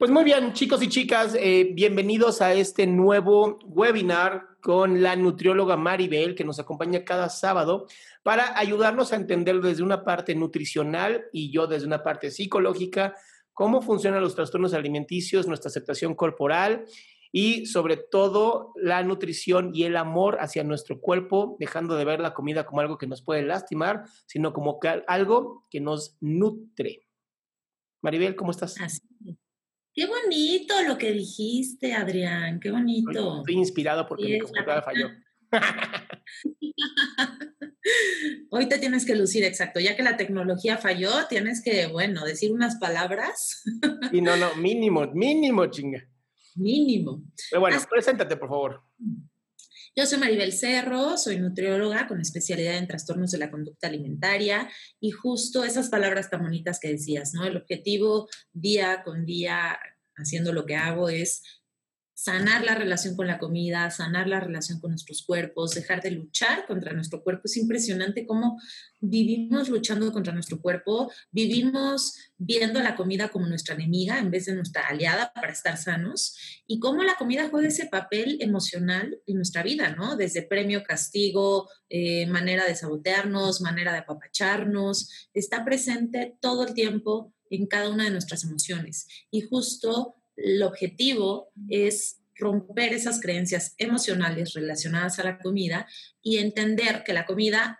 Pues muy bien, chicos y chicas, eh, bienvenidos a este nuevo webinar con la nutrióloga Maribel, que nos acompaña cada sábado para ayudarnos a entender desde una parte nutricional y yo desde una parte psicológica cómo funcionan los trastornos alimenticios, nuestra aceptación corporal y sobre todo la nutrición y el amor hacia nuestro cuerpo, dejando de ver la comida como algo que nos puede lastimar, sino como algo que nos nutre. Maribel, ¿cómo estás? Así. Qué bonito lo que dijiste, Adrián, qué bonito. Estoy inspirado porque mi computadora falló. Hoy te tienes que lucir, exacto. Ya que la tecnología falló, tienes que, bueno, decir unas palabras. Y no, no, mínimo, mínimo, chinga. Mínimo. Pero bueno, preséntate, por favor. Yo soy Maribel Cerro, soy nutrióloga con especialidad en trastornos de la conducta alimentaria y justo esas palabras tan bonitas que decías, ¿no? El objetivo día con día haciendo lo que hago es sanar la relación con la comida, sanar la relación con nuestros cuerpos, dejar de luchar contra nuestro cuerpo. Es impresionante cómo vivimos luchando contra nuestro cuerpo, vivimos viendo la comida como nuestra enemiga en vez de nuestra aliada para estar sanos y cómo la comida juega ese papel emocional en nuestra vida, ¿no? Desde premio, castigo, eh, manera de sabotearnos, manera de apapacharnos, está presente todo el tiempo en cada una de nuestras emociones. Y justo el objetivo es romper esas creencias emocionales relacionadas a la comida y entender que la comida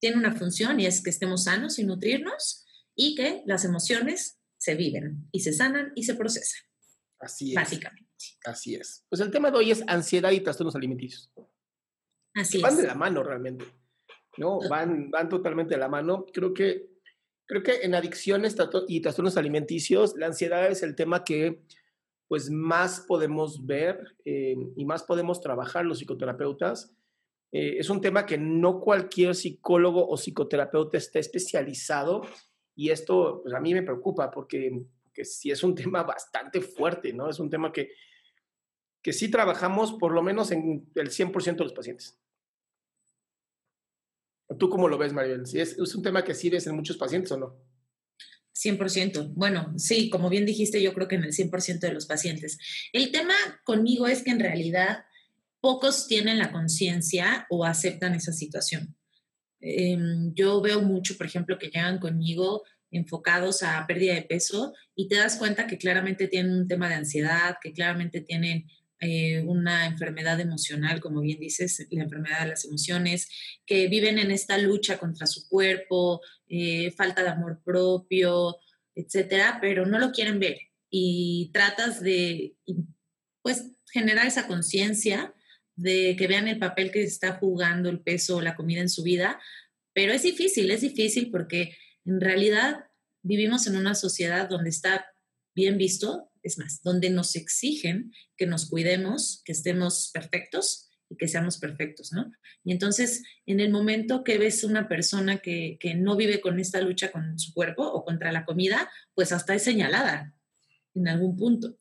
tiene una función y es que estemos sanos y nutrirnos y que las emociones se viven y se sanan y se procesan. Así es. Básicamente. Así es. Pues el tema de hoy es ansiedad y trastornos alimenticios. Así van es. de la mano realmente. ¿no? Van, van totalmente de la mano. Creo que, creo que en adicciones y trastornos alimenticios, la ansiedad es el tema que pues más podemos ver eh, y más podemos trabajar los psicoterapeutas. Eh, es un tema que no cualquier psicólogo o psicoterapeuta está especializado y esto pues a mí me preocupa porque, porque sí es un tema bastante fuerte, ¿no? Es un tema que, que sí trabajamos por lo menos en el 100% de los pacientes. ¿Tú cómo lo ves, Maribel? ¿Sí es, ¿Es un tema que sí ves en muchos pacientes o no? 100%. Bueno, sí, como bien dijiste, yo creo que en el 100% de los pacientes. El tema conmigo es que en realidad pocos tienen la conciencia o aceptan esa situación. Em, yo veo mucho, por ejemplo, que llegan conmigo enfocados a pérdida de peso y te das cuenta que claramente tienen un tema de ansiedad, que claramente tienen eh, una enfermedad emocional, como bien dices, la enfermedad de las emociones, que viven en esta lucha contra su cuerpo, eh, falta de amor propio, etcétera, pero no lo quieren ver. Y tratas de, pues, generar esa conciencia de que vean el papel que está jugando el peso o la comida en su vida, pero es difícil, es difícil porque en realidad vivimos en una sociedad donde está bien visto es más, donde nos exigen que nos cuidemos, que estemos perfectos y que seamos perfectos, ¿no? Y entonces, en el momento que ves una persona que, no vive con esta lucha con su cuerpo o contra la comida, pues hasta es señalada en algún punto.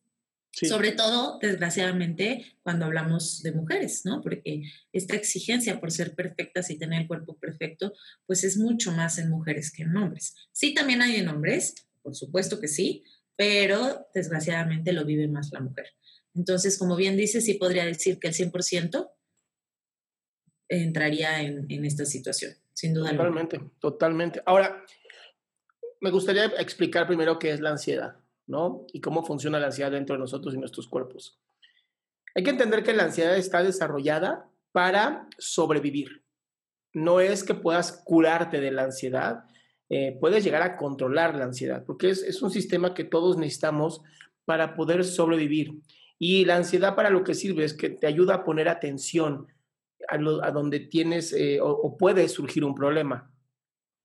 Sobre todo, desgraciadamente, cuando hablamos de mujeres, ¿no? Porque esta exigencia por ser perfectas y tener el cuerpo perfecto, pues es mucho más en mujeres que en hombres. Sí, también hay en hombres, por supuesto que sí, pero desgraciadamente lo vive más la mujer. Entonces, como bien dice, sí podría decir que el 100% entraría en, esta situación, sin duda Totalmente, totalmente. Ahora, me gustaría explicar primero qué es la ansiedad, ¿no? Y cómo funciona la ansiedad dentro de nosotros y nuestros cuerpos. Hay que entender que la ansiedad está desarrollada para sobrevivir. No es que puedas curarte de la ansiedad, eh, puedes llegar a controlar la ansiedad, porque es, un sistema que todos necesitamos para poder sobrevivir. Y la ansiedad para lo que sirve es que te ayuda a poner atención a, donde tienes eh, o, puede surgir un problema.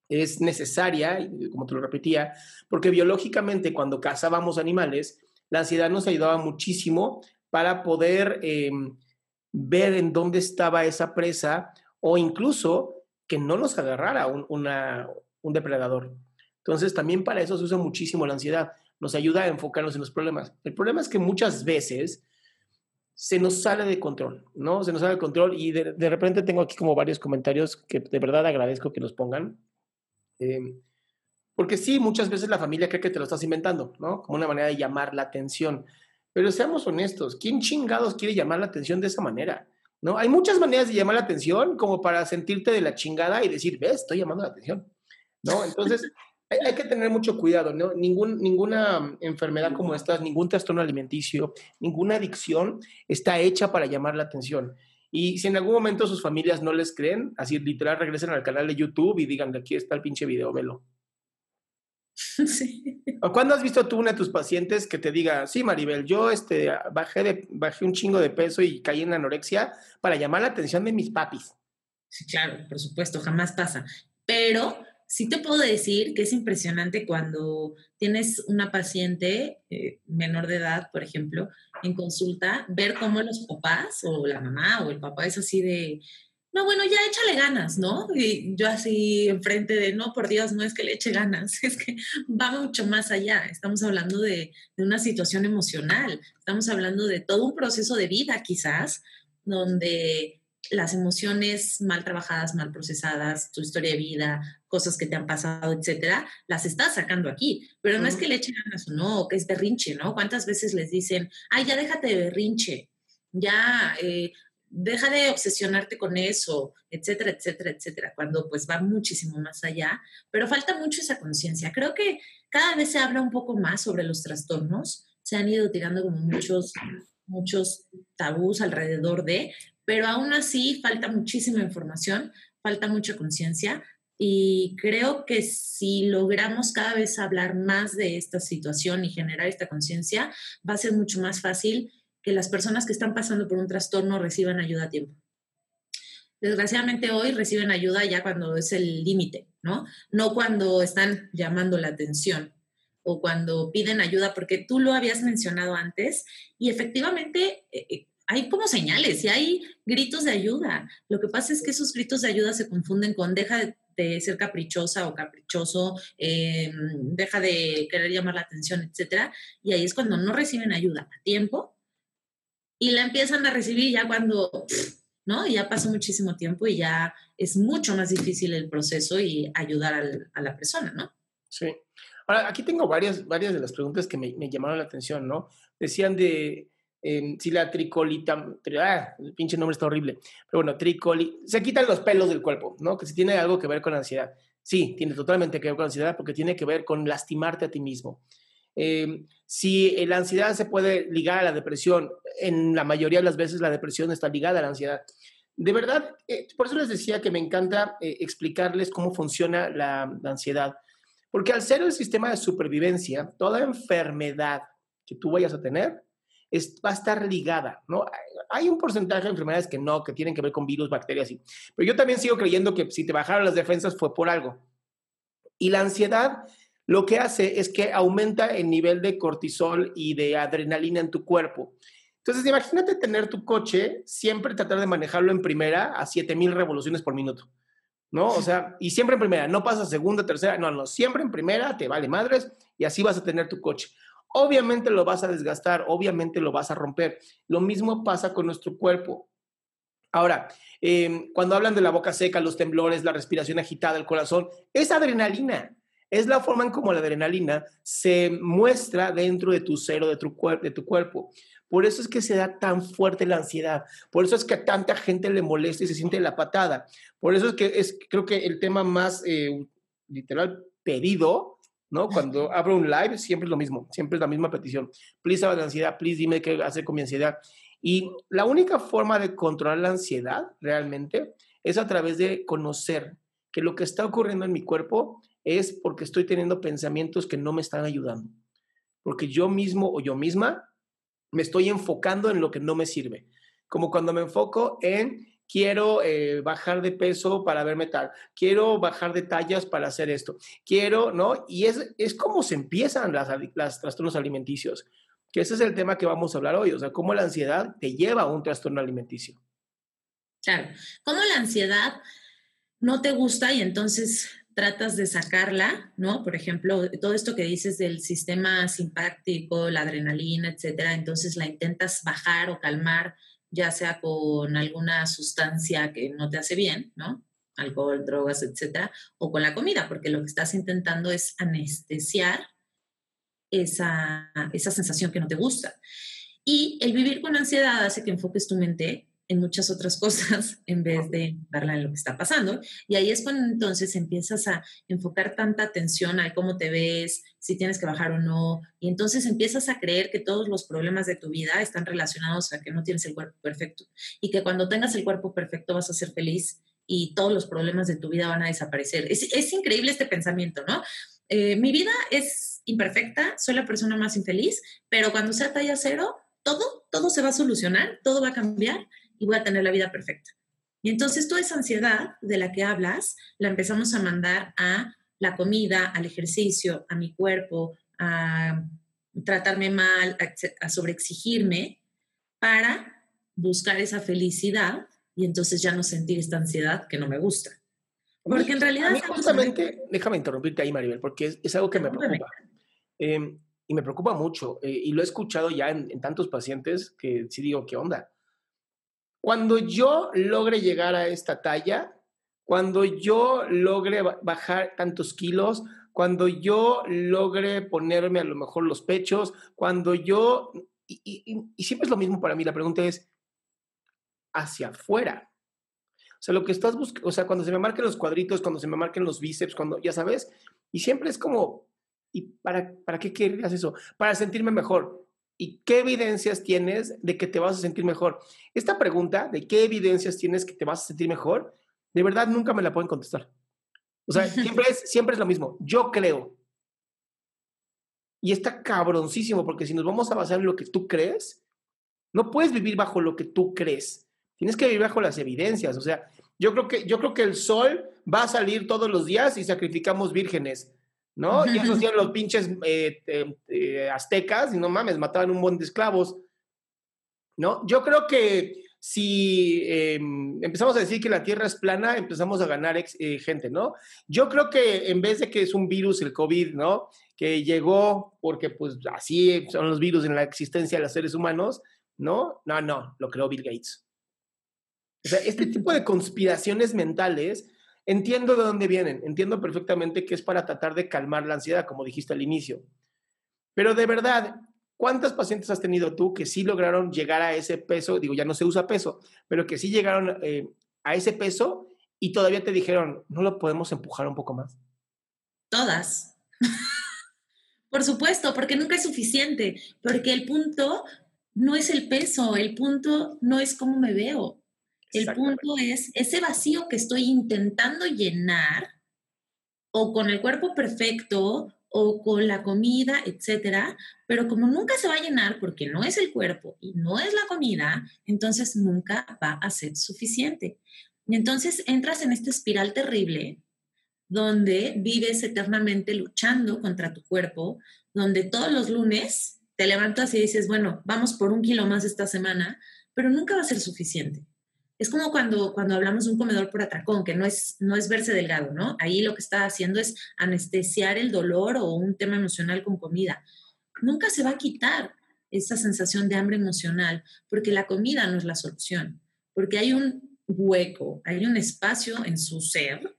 Es necesaria, como te lo repetía, porque biológicamente cuando cazábamos animales, la ansiedad nos ayudaba muchísimo para poder em, ver en dónde estaba esa presa o incluso que no nos agarrara una, un depredador. Entonces, también para eso se usa muchísimo la ansiedad. Nos ayuda a enfocarnos en los problemas. El problema es que muchas veces se nos sale de control, ¿no? Se nos sale de control y de, repente tengo aquí como varios comentarios que de verdad agradezco que los pongan. Em, Porque sí, muchas veces la familia cree que te lo estás inventando, ¿no? Como una manera de llamar la atención. Pero seamos honestos, ¿quién chingados quiere llamar la atención de esa manera? ¿No? Hay muchas maneras de llamar la atención como para sentirte de la chingada y decir, ves, estoy llamando la atención, ¿no? Entonces, hay, que tener mucho cuidado, ¿no? Ningún, ninguna enfermedad como esta, ningún trastorno alimenticio, ninguna adicción está hecha para llamar la atención. Y si en algún momento sus familias no les creen, así literal regresen al canal de YouTube y digan, aquí está el pinche video, velo. Sí. ¿O cuándo has visto tú una de tus pacientes que te diga, sí, Maribel, yo este, bajé, de, bajé un chingo de peso y caí en anorexia para llamar la atención de mis papis? Sí, claro, por supuesto, jamás pasa. Pero sí te puedo decir que es impresionante cuando tienes una paciente eh, menor de edad, por ejemplo, en consulta, ver cómo los papás o la mamá o el papá es así de, no, bueno, ya échale ganas, ¿no? Y yo así enfrente de, no, por Dios, no es que le eche ganas, es que va mucho más allá. Estamos hablando de, de una situación emocional, estamos hablando de todo un proceso de vida quizás, donde las emociones mal trabajadas, mal procesadas, tu historia de vida, cosas que te han pasado, etcétera, las estás sacando aquí. Pero no es que le echen ganas o no, que es berrinche, ¿no? ¿Cuántas veces les dicen, ay, ya déjate de berrinche, ya eh, deja de obsesionarte con eso, etcétera, etcétera, etcétera, cuando pues va muchísimo más allá, pero falta mucho esa conciencia. Creo que cada vez se habla un poco más sobre los trastornos, se han ido tirando como muchos muchos tabús alrededor de, pero aún así falta muchísima información, falta mucha conciencia y creo que si logramos cada vez hablar más de esta situación y generar esta conciencia, va a ser mucho más fácil que las personas que están pasando por un trastorno reciban ayuda a tiempo. Desgraciadamente hoy reciben ayuda ya cuando es el límite, ¿no? No cuando están llamando la atención o cuando piden ayuda, porque tú lo habías mencionado antes y efectivamente eh, eh, hay como señales y hay gritos de ayuda. Lo que pasa es que esos gritos de ayuda se confunden con deja de, ser caprichosa o caprichoso, em, deja de querer llamar la atención, etcétera. Y ahí es cuando no reciben ayuda a tiempo y la empiezan a recibir ya cuando, ¿no? Ya pasó muchísimo tiempo y ya es mucho más difícil el proceso y ayudar a la persona, ¿no? Sí. Ahora, aquí tengo varias, varias de las preguntas que me, me llamaron la atención, ¿no? Decían de si la tricolita, ah, el pinche nombre está horrible, pero bueno, tricoli, se quitan los pelos del cuerpo, ¿no? Que si tiene algo que ver con ansiedad. Sí, tiene totalmente que ver con ansiedad porque tiene que ver con lastimarte a ti mismo. Em, si la ansiedad se puede ligar a la depresión, en la mayoría de las veces la depresión está ligada a la ansiedad. De verdad, eh, por eso les decía que me encanta eh, explicarles cómo funciona la ansiedad, porque al ser el sistema de supervivencia, toda enfermedad que tú vayas a tener, va a estar ligada, ¿no? Hay un porcentaje de enfermedades que no, que tienen que ver con virus, bacterias, y, pero yo también sigo creyendo que si te bajaron las defensas fue por algo. Y la ansiedad lo que hace es que aumenta el nivel de cortisol y de adrenalina en tu cuerpo. Entonces, imagínate tener tu coche, siempre tratar de manejarlo en primera a 7000 revoluciones por minuto. ¿no? O sea, y siempre en primera, no pasa segunda, tercera, no, no, siempre en primera, te vale madres y así vas a tener tu coche obviamente lo vas a desgastar, obviamente lo vas a romper. Lo mismo pasa con nuestro cuerpo. Ahora, em, cuando hablan de la boca seca, los temblores, la respiración agitada, el corazón, es adrenalina. Es la forma en cómo la adrenalina se muestra dentro de tu cero, de tu, de tu cuerpo. Por eso es que se da tan fuerte la ansiedad. Por eso es que a tanta gente le molesta y se siente la patada. Por eso es que es, creo que el tema más eh, literal pedido ¿no? Cuando abro un live, siempre es lo mismo, siempre es la misma petición. Please habla de ansiedad, please dime qué hacer con mi ansiedad. Y la única forma de controlar la ansiedad realmente es a través de conocer que lo que está ocurriendo en mi cuerpo es porque estoy teniendo pensamientos que no me están ayudando. Porque yo mismo o yo misma me estoy enfocando en lo que no me sirve. Como cuando me enfoco en quiero eh, bajar de peso para verme tal, quiero bajar de tallas para hacer esto, quiero, ¿no? Y es, es como se empiezan las, las trastornos alimenticios, que ese es el tema que vamos a hablar hoy, o sea, cómo la ansiedad te lleva a un trastorno alimenticio. Claro, cómo la ansiedad no te gusta y entonces tratas de sacarla, ¿no? Por ejemplo, todo esto que dices del sistema simpático, la adrenalina, etcétera, entonces la intentas bajar o calmar ya sea con alguna sustancia que no te hace bien, ¿no? alcohol, drogas, etcétera, o con la comida, porque lo que estás intentando es anestesiar esa, esa sensación que no te gusta. Y el vivir con ansiedad hace que enfoques tu mente en muchas otras cosas en vez de darle en lo que está pasando. Y ahí es cuando entonces empiezas a enfocar tanta atención a cómo te ves, si tienes que bajar o no. Y entonces empiezas a creer que todos los problemas de tu vida están relacionados a que no tienes el cuerpo perfecto. Y que cuando tengas el cuerpo perfecto vas a ser feliz y todos los problemas de tu vida van a desaparecer. Es, es increíble este pensamiento, ¿no? Eh, mi vida es imperfecta, soy la persona más infeliz, pero cuando sea talla cero, todo, todo se va a solucionar, todo va a cambiar y voy a tener la vida perfecta. Y entonces toda esa ansiedad de la que hablas la empezamos a mandar a la comida, al ejercicio, a mi cuerpo, a tratarme mal, a, sobreexigirme para buscar esa felicidad y entonces ya no sentir esta ansiedad que no me gusta. Porque en realidad... A mí justamente, déjame interrumpirte ahí, Maribel, porque es, algo que me preocupa. Em, y me preocupa mucho. Eh, y lo he escuchado ya en, en, tantos pacientes que sí digo, ¿qué onda? Cuando yo logre llegar a esta talla, cuando yo logre bajar tantos kilos, cuando yo logre ponerme a lo mejor los pechos, cuando yo, y, siempre es lo mismo para mí, la pregunta es, hacia afuera. O sea, lo que estás buscando, o sea, cuando se me marquen los cuadritos, cuando se me marquen los bíceps, cuando, ya sabes, y siempre es como, ¿y para, para qué querías eso? Para sentirme mejor. ¿Y qué evidencias tienes de que te vas a sentir mejor? Esta pregunta de qué evidencias tienes que te vas a sentir mejor, de verdad nunca me la pueden contestar. O sea, siempre es, siempre es lo mismo. Yo creo. Y está cabroncísimo, porque si nos vamos a basar en lo que tú crees, no puedes vivir bajo lo que tú crees. Tienes que vivir bajo las evidencias. O sea, yo creo que, yo creo que el sol va a salir todos los días y sacrificamos vírgenes. ¿No? Y eso hacían los pinches eh, eh, aztecas, y no mames, mataban un buen de esclavos, ¿no? Yo creo que si em, empezamos a decir que la Tierra es plana, empezamos a ganar eh, gente, ¿no? Yo creo que en vez de que es un virus, el COVID, ¿no? Que llegó porque pues así son los virus en la existencia de los seres humanos, ¿no? No, no, lo creó Bill Gates. O sea, este tipo de conspiraciones mentales Entiendo de dónde vienen, entiendo perfectamente que es para tratar de calmar la ansiedad, como dijiste al inicio. Pero de verdad, ¿cuántas pacientes has tenido tú que sí lograron llegar a ese peso? Digo, ya no se usa peso, pero que sí llegaron eh, a ese peso y todavía te dijeron, ¿no lo podemos empujar un poco más? Todas. Por supuesto, porque nunca es suficiente, porque el punto no es el peso, el punto no es cómo me veo, el punto es ese vacío que estoy intentando llenar o con el cuerpo perfecto o con la comida, etcétera, pero como nunca se va a llenar porque no es el cuerpo y no es la comida, entonces nunca va a ser suficiente. Y entonces entras en esta espiral terrible donde vives eternamente luchando contra tu cuerpo, donde todos los lunes te levantas y dices, bueno, vamos por un kilo más esta semana, pero nunca va a ser suficiente. Es como cuando, cuando hablamos de un comedor por atracón, que no es, no es verse delgado, ¿no? Ahí lo que está haciendo es anestesiar el dolor o un tema emocional con comida. Nunca se va a quitar esa sensación de hambre emocional, porque la comida no es la solución, porque hay un hueco, hay un espacio en su ser,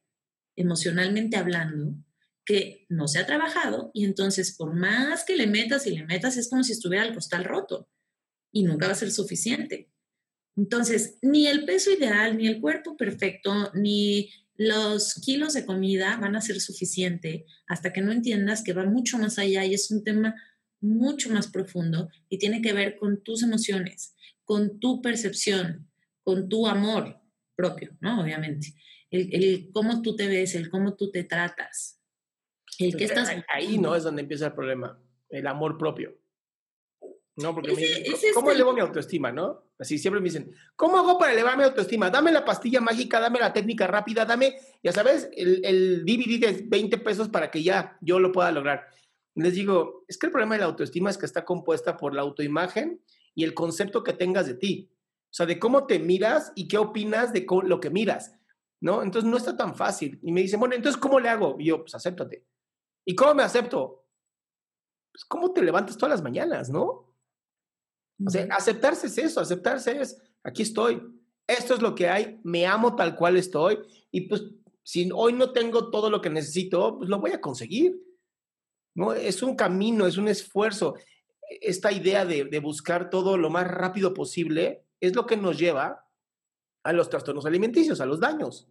emocionalmente hablando, que no se ha trabajado y entonces por más que le metas y le metas es como si estuviera el costal roto y nunca va a ser suficiente. Entonces, ni el peso ideal, ni el cuerpo perfecto, ni los kilos de comida van a ser suficiente hasta que no entiendas que va mucho más allá y es un tema mucho más profundo y tiene que ver con tus emociones, con tu percepción, con tu amor propio, ¿no? Obviamente. El, cómo tú te ves, el cómo tú te tratas. El que estás... Ahí no es donde empieza el problema, el amor propio. No, porque me dicen, ¿cómo elevo mi autoestima, no? Así siempre me dicen, ¿cómo hago para elevar mi autoestima? Dame la pastilla mágica, dame la técnica rápida, dame, ya sabes, el, el DVD de 20 pesos para que ya yo lo pueda lograr. Les digo, es que el problema de la autoestima es que está compuesta por la autoimagen y el concepto que tengas de ti. O sea, de cómo te miras y qué opinas de lo que miras, ¿no? Entonces no está tan fácil. Y me dicen, bueno, entonces, ¿cómo le hago? Y yo, pues acéptate. ¿Y cómo me acepto? Pues, ¿cómo te levantas todas las mañanas, no? O sea, aceptarse es eso, aceptarse es, aquí estoy. esto es lo que hay, me amo tal cual estoy y pues si hoy no tengo todo lo que necesito, pues lo voy a conseguir. ¿no? Es un camino, es un esfuerzo. Esta idea de, de buscar todo lo más rápido posible es lo que nos lleva a los trastornos alimenticios, a los daños.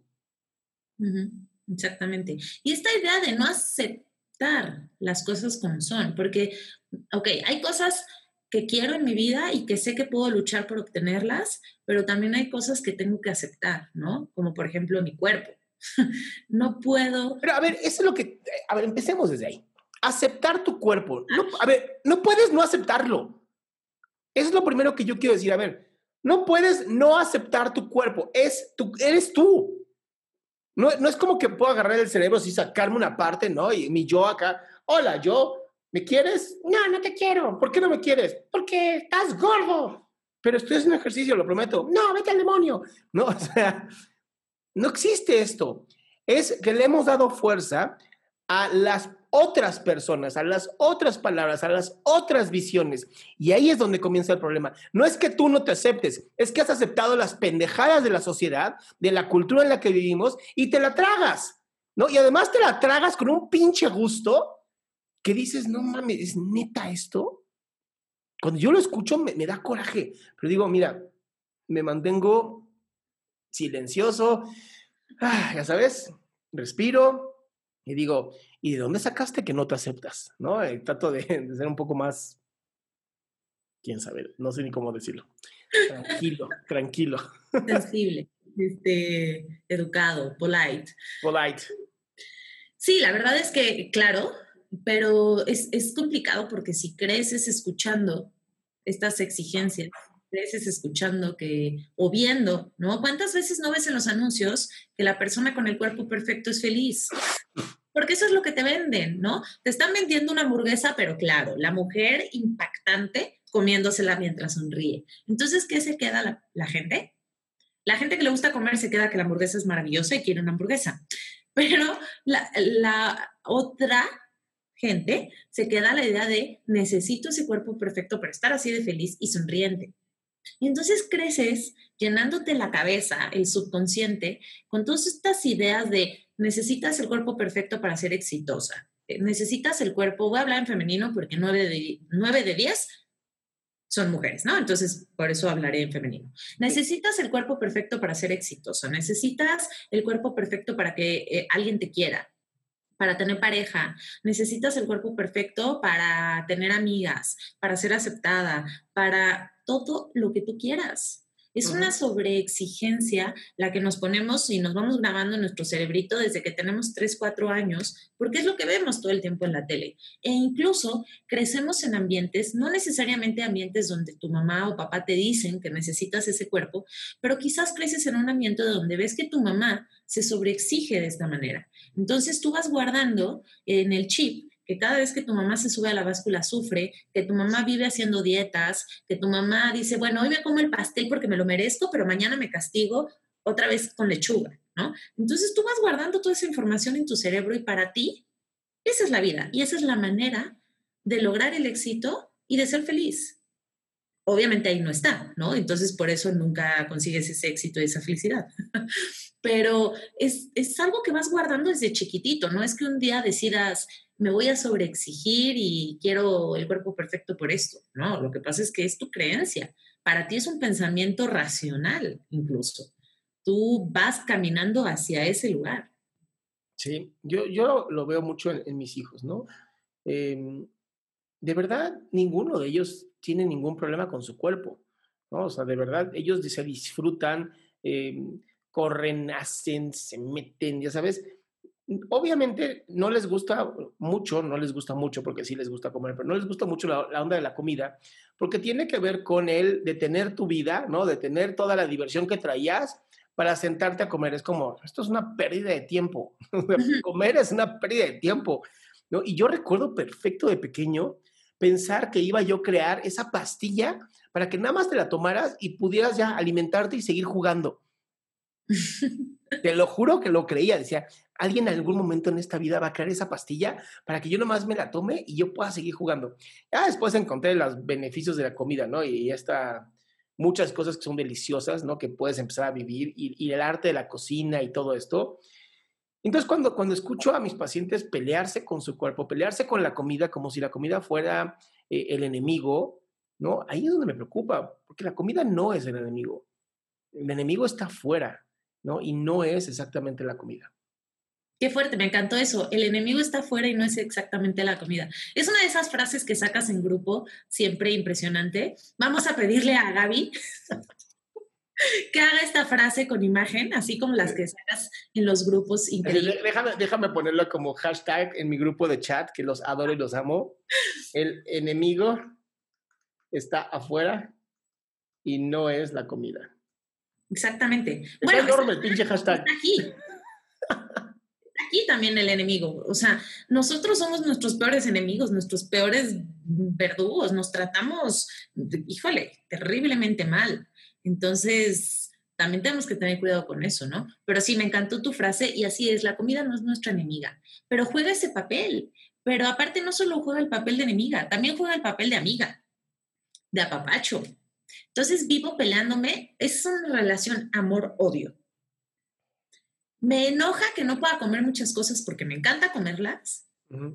Exactamente. Y esta idea de no aceptar las cosas como son, porque, ok, hay cosas que quiero en mi vida y que sé que puedo luchar por obtenerlas, pero también hay cosas que tengo que aceptar, ¿no? Como por ejemplo mi cuerpo. no puedo... Pero a ver, eso es lo que... A ver, empecemos desde ahí. Aceptar tu cuerpo. No, a ver, no puedes no aceptarlo. Eso es lo primero que yo quiero decir. A ver, no puedes no aceptar tu cuerpo. Es tu, eres tú. No, no es como que puedo agarrar el cerebro y sacarme una parte, ¿no? Y mi yo acá, hola, yo, ¿me quieres? No, no te quiero. ¿Por qué no me quieres? Porque estás gordo. Pero estoy haciendo ejercicio, lo prometo. No, vete al demonio. No, o sea, no existe esto. Es que le hemos dado fuerza a las otras personas, a las otras palabras, a las otras visiones. Y ahí es donde comienza el problema. No es que tú no te aceptes, es que has aceptado las pendejadas de la sociedad, de la cultura en la que vivimos y te la tragas, ¿no? Y además te la tragas con un pinche gusto que dices, no mames, ¿es neta esto? Cuando yo lo escucho me, me da coraje, pero digo, mira, me mantengo silencioso, ah, ya sabes, respiro, y digo, ¿y de dónde sacaste que no te aceptas? ¿No? Eh, trato de, de, ser un poco más, quién sabe, no sé ni cómo decirlo. Tranquilo, tranquilo. Sensible, este, educado, polite. Polite. Sí, la verdad es que, claro, pero es, es complicado porque si creces escuchando estas exigencias, creces escuchando que, o viendo, ¿no? ¿Cuántas veces no ves en los anuncios que la persona con el cuerpo perfecto es feliz? Porque eso es lo que te venden, ¿no? Te están vendiendo una hamburguesa, pero claro, la mujer impactante comiéndosela mientras sonríe. Entonces, ¿qué se queda la, la gente? La gente que le gusta comer se queda que la hamburguesa es maravillosa y quiere una hamburguesa. Pero la, la otra gente se queda la idea de necesito ese cuerpo perfecto para estar así de feliz y sonriente. Y entonces creces llenándote la cabeza, el subconsciente, con todas estas ideas de necesitas el cuerpo perfecto para ser exitosa. Eh, necesitas el cuerpo, voy a hablar en femenino porque nueve de, nueve de diez son mujeres, ¿no? Entonces, por eso hablaré en femenino. Necesitas el cuerpo perfecto para ser exitosa, necesitas el cuerpo perfecto para que eh, alguien te quiera, para tener pareja, necesitas el cuerpo perfecto para tener amigas, para ser aceptada, para todo lo que tú quieras. Es una sobreexigencia la que nos ponemos y nos vamos grabando en nuestro cerebrito desde que tenemos 3, 4 años, porque es lo que vemos todo el tiempo en la tele. E incluso crecemos en ambientes, no necesariamente ambientes donde tu mamá o papá te dicen que necesitas ese cuerpo, pero quizás creces en un ambiente donde ves que tu mamá se sobreexige de esta manera. Entonces tú vas guardando en el chip que cada vez que tu mamá se sube a la báscula sufre, que tu mamá vive haciendo dietas, que tu mamá dice, bueno, hoy me como el pastel porque me lo merezco, pero mañana me castigo otra vez con lechuga, ¿no? Entonces tú vas guardando toda esa información en tu cerebro y para ti, esa es la vida y esa es la manera de lograr el éxito y de ser feliz. Obviamente ahí no está, ¿no? Entonces por eso nunca consigues ese éxito y esa felicidad. Pero es, es algo que vas guardando desde chiquitito, no es que un día decidas, me voy a sobreexigir y quiero el cuerpo perfecto por esto. No, lo que pasa es que es tu creencia. Para ti es un pensamiento racional incluso. Tú vas caminando hacia ese lugar. Sí, yo, yo lo veo mucho en, mis hijos, ¿no? Eh, de verdad, ninguno de ellos tiene ningún problema con su cuerpo, ¿no? O sea, de verdad, ellos se disfrutan, eh, corren, hacen, se meten, ya sabes obviamente no les gusta mucho, no les gusta mucho porque sí les gusta comer, pero no les gusta mucho la, onda de la comida porque tiene que ver con el de tener tu vida, ¿no? De tener toda la diversión que traías para sentarte a comer. Es como, esto es una pérdida de tiempo. comer es una pérdida de tiempo, ¿no? Y yo recuerdo perfecto de pequeño pensar que iba yo a crear esa pastilla para que nada más te la tomaras y pudieras ya alimentarte y seguir jugando. Te lo juro que lo creía. Decía, alguien en algún momento en esta vida va a crear esa pastilla para que yo nomás me la tome y yo pueda seguir jugando. Ya después encontré los beneficios de la comida, ¿no? Y esta muchas cosas que son deliciosas, ¿no? Que puedes empezar a vivir y, y el arte de la cocina y todo esto. Entonces, cuando, cuando escucho a mis pacientes pelearse con su cuerpo, pelearse con la comida como si la comida fuera eh, el enemigo, ¿no? Ahí es donde me preocupa, porque la comida no es el enemigo. El enemigo está afuera, ¿no? Y no es exactamente la comida. Qué fuerte, me encantó eso. El enemigo está afuera y no es exactamente la comida. Es una de esas frases que sacas en grupo, siempre impresionante. Vamos a pedirle a Gaby que haga esta frase con imagen, así como las que sacas en los grupos increíbles. Déjame, déjame ponerlo como hashtag en mi grupo de chat, que los adoro y los amo. El enemigo está afuera y no es la comida. Exactamente. bueno, enorme el pinche hashtag. aquí. Aquí también el enemigo. O sea, nosotros somos nuestros peores enemigos, nuestros peores verdugos. Nos tratamos, híjole, terriblemente mal. Entonces, también tenemos que tener cuidado con eso, ¿no? Pero sí, me encantó tu frase y así es, la comida no es nuestra enemiga, pero juega ese papel. Pero aparte no solo juega el papel de enemiga, también juega el papel de amiga, de apapacho. Entonces vivo peleándome, es una relación amor-odio. Me enoja que no pueda comer muchas cosas porque me encanta comerlas,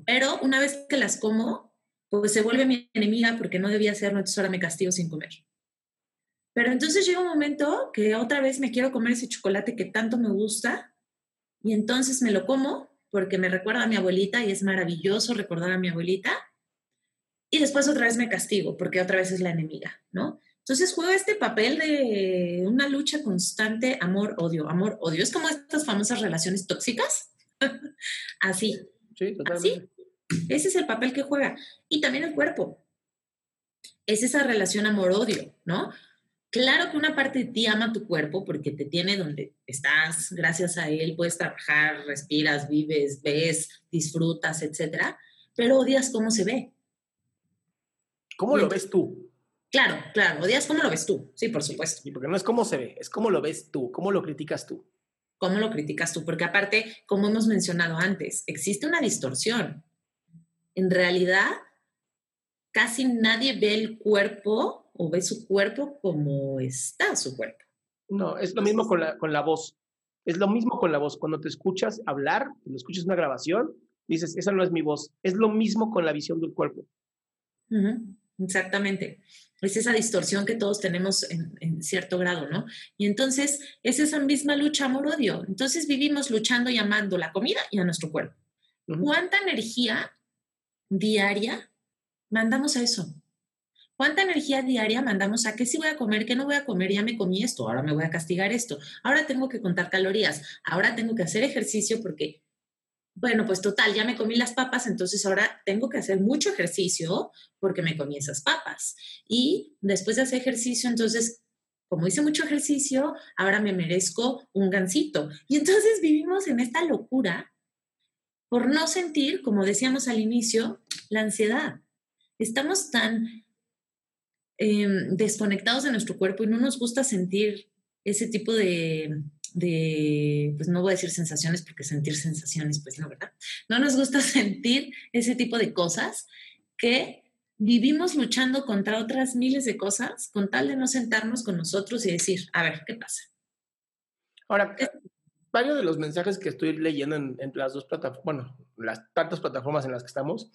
pero una vez que las como, pues se vuelve mi enemiga porque no debía hacerlo, entonces ahora me castigo sin comer. Pero entonces llega un momento que otra vez me quiero comer ese chocolate que tanto me gusta y entonces me lo como porque me recuerda a mi abuelita y es maravilloso recordar a mi abuelita. Y después otra vez me castigo porque otra vez es la enemiga, ¿no? Entonces juega este papel de una lucha constante, amor, odio, amor, odio. Es como estas famosas relaciones tóxicas. Así. Sí, totalmente. Así. Ese es el papel que juega. Y también el cuerpo. Es esa relación amor-odio, ¿no? Claro que una parte de ti ama tu cuerpo porque te tiene donde estás, gracias a él puedes trabajar, respiras, vives, ves, disfrutas, etcétera, pero odias cómo se ve. ¿Cómo lo ves tú? Claro, claro, odias cómo lo ves tú, sí, por supuesto. Y porque no es cómo se ve, es cómo lo ves tú, cómo lo criticas tú. ¿Cómo lo criticas tú? Porque aparte, como hemos mencionado antes, existe una distorsión. En realidad, casi nadie ve el cuerpo o ve su cuerpo como está su cuerpo. No, es lo mismo con la, con la voz. Es lo mismo con la voz. Cuando te escuchas hablar, cuando escuchas una grabación, dices, esa no es mi voz. Es lo mismo con la visión del cuerpo. Exactamente. Es esa distorsión que todos tenemos en, cierto grado, ¿no? Y entonces es esa misma lucha amor-odio. Entonces vivimos luchando y amando la comida y a nuestro cuerpo. ¿Cuánta energía diaria mandamos a eso? ¿Cuánta energía diaria mandamos a qué sí voy a comer, qué no voy a comer? Ya me comí esto, ahora me voy a castigar esto, ahora tengo que contar calorías, ahora tengo que hacer ejercicio porque, bueno, pues total, ya me comí las papas, entonces ahora tengo que hacer mucho ejercicio porque me comí esas papas. Y después de hacer ejercicio, entonces como hice mucho ejercicio, ahora me merezco un gansito. Y entonces vivimos en esta locura por no sentir, como decíamos al inicio, la ansiedad. Estamos tan em, desconectados de nuestro cuerpo y no nos gusta sentir ese tipo de, de, pues no voy a decir sensaciones porque sentir sensaciones, pues no, ¿verdad? No nos gusta sentir ese tipo de cosas que vivimos luchando contra otras miles de cosas con tal de no sentarnos con nosotros y decir, a ver, ¿qué pasa? Ahora, varios de los mensajes que estoy leyendo en, las dos plataformas, bueno, las tantas plataformas en las que estamos,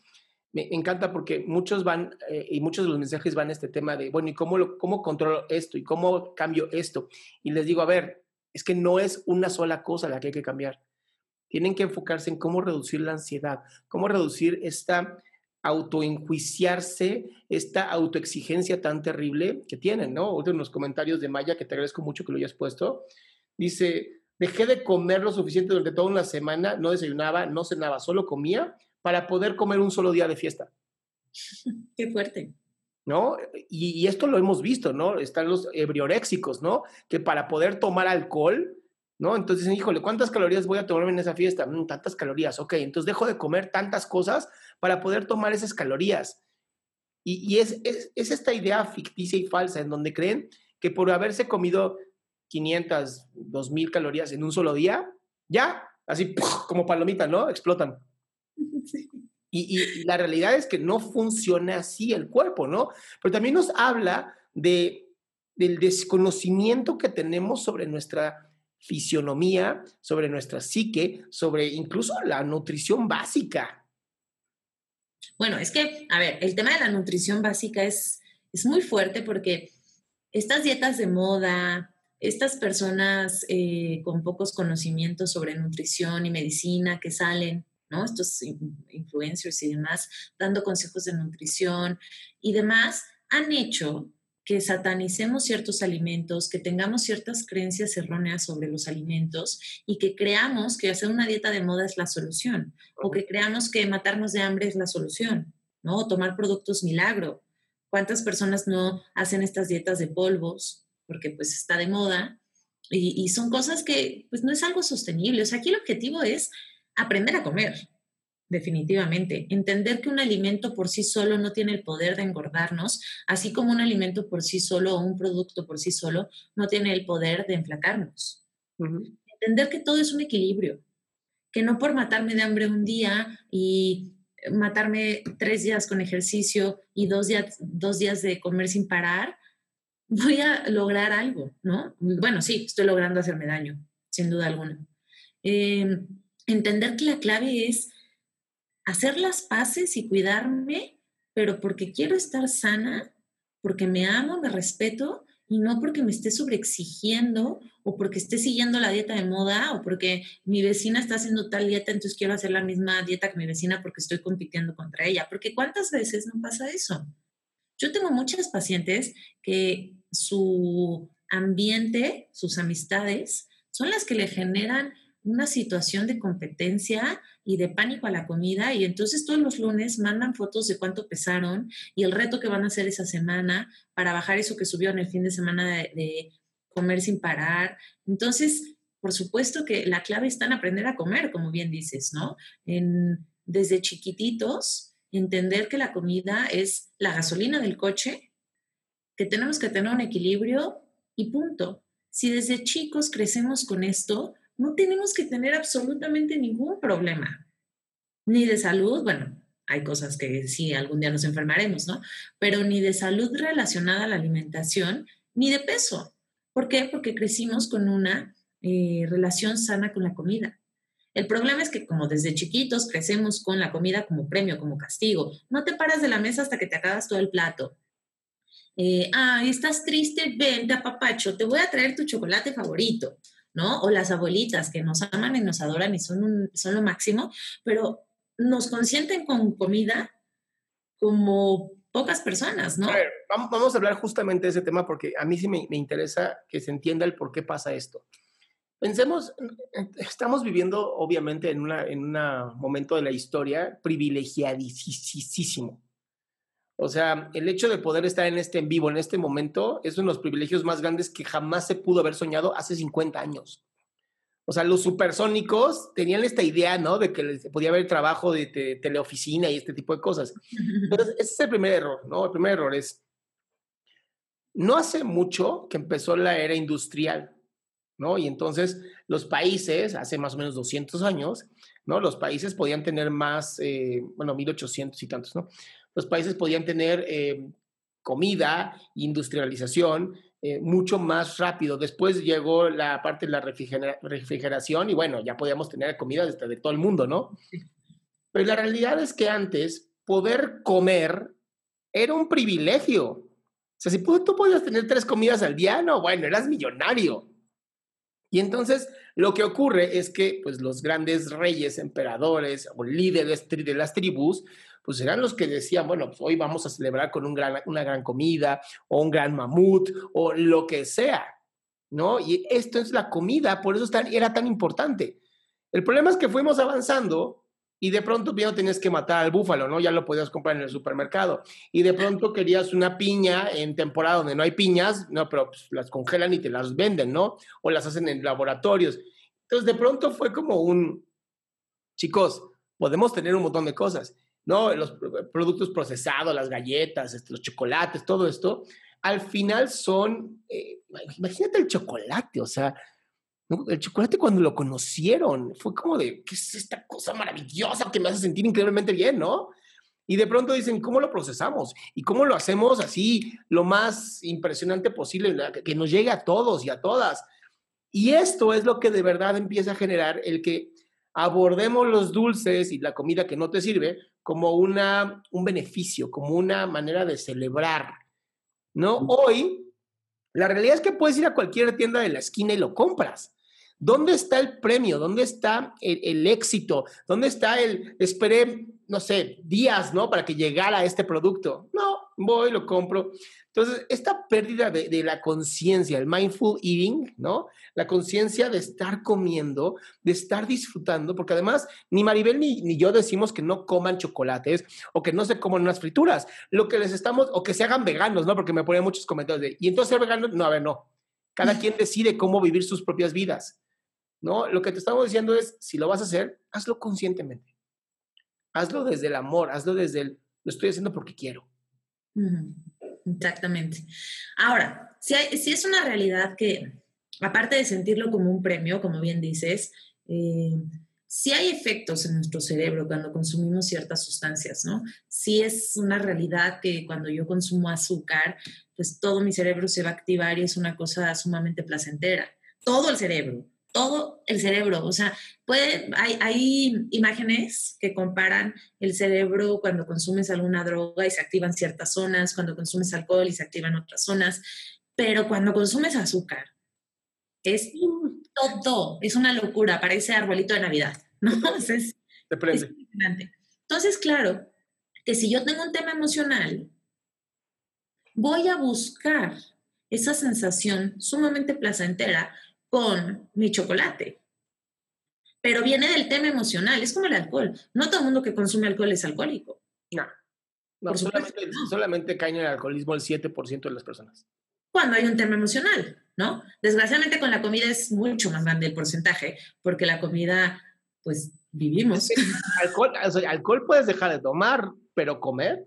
me encanta porque muchos van, eh, y muchos de los mensajes van a este tema de, bueno, ¿y cómo, lo, cómo controlo esto? ¿Y cómo cambio esto? Y les digo, a ver, es que no es una sola cosa la que hay que cambiar. Tienen que enfocarse en cómo reducir la ansiedad, cómo reducir esta autoenjuiciarse, esta autoexigencia tan terrible que tienen, ¿no? Otro en los comentarios de Maya, que te agradezco mucho que lo hayas puesto, dice, Dejé de comer lo suficiente durante toda una semana, no desayunaba, no cenaba, solo comía para poder comer un solo día de fiesta. Qué fuerte. ¿No? Y, esto lo hemos visto, ¿no? Están los ebrioréxicos, ¿no? Que para poder tomar alcohol, ¿no? Entonces, híjole, ¿cuántas calorías voy a tomar en esa fiesta? Mm, tantas calorías, ok. Entonces dejo de comer tantas cosas para poder tomar esas calorías. Y, es, es, es, esta idea ficticia y falsa en donde creen que por haberse comido 500, 2000 calorías en un solo día, ya, así como palomita, ¿no? Explotan. Y, la realidad es que no funciona así el cuerpo, ¿no? Pero también nos habla de del desconocimiento que tenemos sobre nuestra fisionomía, sobre nuestra psique, sobre incluso la nutrición básica. Bueno, es que, a ver, el tema de la nutrición básica es, es muy fuerte porque estas dietas de moda, estas personas eh, con pocos conocimientos sobre nutrición y medicina que salen, ¿no? Estos influencers y demás, dando consejos de nutrición y demás, han hecho que satanicemos ciertos alimentos, que tengamos ciertas creencias erróneas sobre los alimentos y que creamos que hacer una dieta de moda es la solución o que creamos que matarnos de hambre es la solución, ¿no? O tomar productos milagro. ¿Cuántas personas no hacen estas dietas de polvos porque pues está de moda? Y, son cosas que pues no es algo sostenible. O sea, aquí el objetivo es aprender a comer, definitivamente. Entender que un alimento por sí solo no tiene el poder de engordarnos, así como un alimento por sí solo o un producto por sí solo no tiene el poder de enflacarnos. Entender que todo es un equilibrio, que no por matarme de hambre un día y matarme tres días con ejercicio y dos días, dos días de comer sin parar, voy a lograr algo, ¿no? Bueno, sí, estoy logrando hacerme daño, sin duda alguna. Em, entender que la clave es hacer las paces y cuidarme, pero porque quiero estar sana, porque me amo, me respeto y no porque me esté sobreexigiendo o porque esté siguiendo la dieta de moda o porque mi vecina está haciendo tal dieta, entonces quiero hacer la misma dieta que mi vecina porque estoy compitiendo contra ella. Porque ¿cuántas veces no pasa eso? Yo tengo muchas pacientes que su ambiente, sus amistades, son las que le generan una situación de competencia y de pánico a la comida y entonces todos los lunes mandan fotos de cuánto pesaron y el reto que van a hacer esa semana para bajar eso que subió en el fin de semana de, comer sin parar. Entonces, por supuesto que la clave está en aprender a comer, como bien dices, ¿no? Desde chiquititos, entender que la comida es la gasolina del coche, que tenemos que tener un equilibrio y punto. Si desde chicos crecemos con esto, no tenemos que tener absolutamente ningún problema, ni de salud, bueno, hay cosas que sí, algún día nos enfermaremos, ¿no? Pero ni de salud relacionada a la alimentación, ni de peso. ¿Por qué? Porque crecimos con una eh, relación sana con la comida. El problema es que como desde chiquitos crecemos con la comida como premio, como castigo, no te paras de la mesa hasta que te acabas todo el plato. Ah, estás triste, ven, papacho, te voy a traer tu chocolate favorito. ¿No? O las abuelitas que nos aman y nos adoran y son, son lo máximo, pero nos consienten con comida como pocas personas, ¿no? vamos, a hablar justamente de ese tema porque a mí sí me, interesa que se entienda el por qué pasa esto. Pensemos, estamos viviendo obviamente en un en momento de la historia privilegiadísimo. O sea, el hecho de poder estar en este en vivo, en este momento, es uno de los privilegios más grandes que jamás se pudo haber soñado hace 50 años. O sea, los supersónicos tenían esta idea, ¿no? De que podía haber trabajo de, teleoficina y este tipo de cosas. Entonces, ese es el primer error, ¿no? El primer error es, no hace mucho que empezó la era industrial, ¿no? Y entonces los países, hace más o menos 200 años, ¿no? Los países podían tener más, eh, bueno, 1800 y tantos, ¿no? Los países podían tener eh, comida, industrialización, eh, mucho más rápido. Después llegó la parte de la refrigeración y bueno, ya podíamos tener comida desde de todo el mundo, ¿no? Pero la realidad es que antes poder comer era un privilegio. O sea, si tú podías tener tres comidas al día, no, bueno, eras millonario. Y entonces lo que ocurre es que pues los grandes reyes, emperadores o líderes de las tribus pues eran los que decían, bueno, pues hoy vamos a celebrar con un gran, una gran comida o un gran mamut o lo que sea, ¿no? Y esto es la comida, por eso era tan importante. El problema es que fuimos avanzando y de pronto ya no tenías que matar al búfalo, ¿no? Ya lo podías comprar en el supermercado. Y de pronto querías una piña en temporada donde no hay piñas, no, pero pues, las congelan y te las venden, ¿no? O las hacen en laboratorios. Entonces de pronto fue como un, chicos, podemos tener un montón de cosas. ¿no? Los productos procesados, las galletas, este, los chocolates, todo esto, al final son, eh, imagínate el chocolate, o sea, el chocolate cuando lo conocieron fue como de, ¿qué es esta cosa maravillosa que me hace sentir increíblemente bien, ¿no? Y de pronto dicen, ¿cómo lo procesamos? ¿Y cómo lo hacemos así, lo más impresionante posible, que nos llegue a todos y a todas? Y esto es lo que de verdad empieza a generar el que abordemos los dulces y la comida que no te sirve como una, un beneficio, como una manera de celebrar. ¿No? Hoy, la realidad es que puedes ir a cualquier tienda de la esquina y lo compras. ¿Dónde está el premio? ¿Dónde está el, éxito? ¿Dónde está el, esperé, no sé, días, ¿no? Para que llegara este producto. No, voy, lo compro. Entonces, esta pérdida de, la conciencia, el mindful eating, ¿no? La conciencia de estar comiendo, de estar disfrutando, porque además ni Maribel ni, ni, yo decimos que no coman chocolates o que no se coman unas frituras. Lo que les estamos, o que se hagan veganos, ¿no? Porque me ponen muchos comentarios de, ¿y entonces ser vegano? No, a ver, no. Cada quien decide cómo vivir sus propias vidas. ¿no? Lo que te estamos diciendo es, si lo vas a hacer, hazlo conscientemente. Hazlo desde el amor, hazlo desde el, lo estoy haciendo porque quiero. Exactamente. Ahora, si, es una realidad que, aparte de sentirlo como un premio, como bien dices, eh, si hay efectos en nuestro cerebro cuando consumimos ciertas sustancias, ¿no? Si es una realidad que cuando yo consumo azúcar, pues todo mi cerebro se va a activar y es una cosa sumamente placentera. Todo el cerebro, todo el cerebro. O sea, puede, hay, hay, imágenes que comparan el cerebro cuando consumes alguna droga y se activan ciertas zonas, cuando consumes alcohol y se activan otras zonas, pero cuando consumes azúcar, es todo, es una locura, parece arbolito de Navidad, ¿no? es, Entonces, claro, que si yo tengo un tema emocional, voy a buscar esa sensación sumamente placentera con mi chocolate. Pero viene del tema emocional, es como el alcohol. No todo el mundo que consume alcohol es alcohólico. No, solamente, solamente cae en el alcoholismo el 7% de las personas. Cuando hay un tema emocional, ¿no? Desgraciadamente con la comida es mucho más grande el porcentaje, porque la comida, pues vivimos. alcohol, alcohol puedes dejar de tomar, pero comer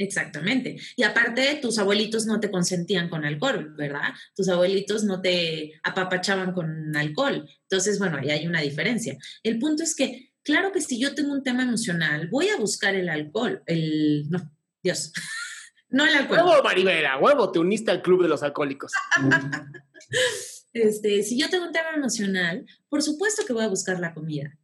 Exactamente. Y aparte, tus abuelitos no te consentían con alcohol, ¿verdad? Tus abuelitos no te apapachaban con alcohol. Entonces, bueno, ahí hay una diferencia. El punto es que, claro que si yo tengo un tema emocional, voy a buscar el alcohol, el... No, Dios. no el alcohol. Huevo, Maribela, huevo, te uniste al club de los alcohólicos. este, si yo tengo un tema emocional, por supuesto que voy a buscar la comida.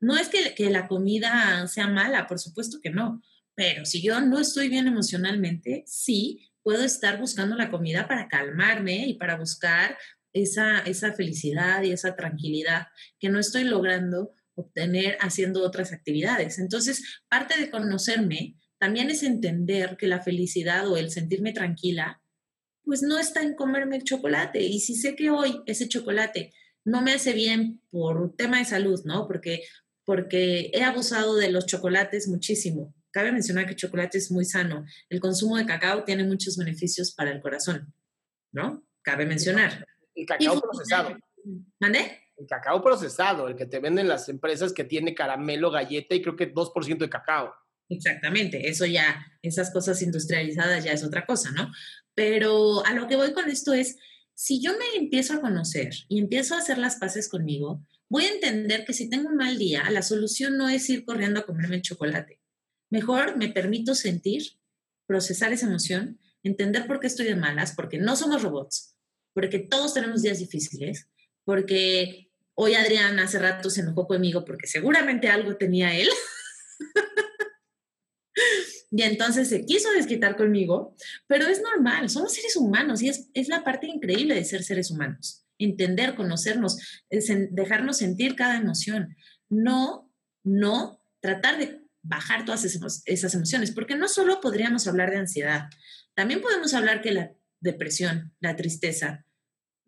No es que, que la comida sea mala, por supuesto que no pero si yo no estoy bien emocionalmente, sí, puedo estar buscando la comida para calmarme y para buscar esa, esa felicidad y esa tranquilidad que no estoy logrando obtener haciendo otras actividades. Entonces, parte de conocerme también es entender que la felicidad o el sentirme tranquila, pues no está en comerme el chocolate. Y si sé que hoy ese chocolate no me hace bien por tema de salud, ¿no? Porque, porque he abusado de los chocolates muchísimo cabe mencionar que el chocolate es muy sano. El consumo de cacao tiene muchos beneficios para el corazón, ¿no? Cabe mencionar. El cacao procesado. ¿Mande? El cacao procesado, el que te venden las empresas que tiene caramelo, galleta y creo que 2% de cacao. Exactamente, eso ya, esas cosas industrializadas ya es otra cosa, ¿no? Pero a lo que voy con esto es, si yo me empiezo a conocer y empiezo a hacer las paces conmigo, voy a entender que si tengo un mal día, la solución no es ir corriendo a comerme el chocolate. Mejor me permito sentir, procesar esa emoción, entender por qué estoy de malas, porque no somos robots, porque todos tenemos días difíciles, porque hoy Adrián hace rato se enojó conmigo porque seguramente algo tenía él. y entonces se quiso desquitar conmigo, pero es normal, somos seres humanos y es, es la parte increíble de ser seres humanos. Entender, conocernos, dejarnos sentir cada emoción. No, no tratar de bajar todas esas emociones, porque no solo podríamos hablar de ansiedad, también podemos hablar que la depresión, la tristeza,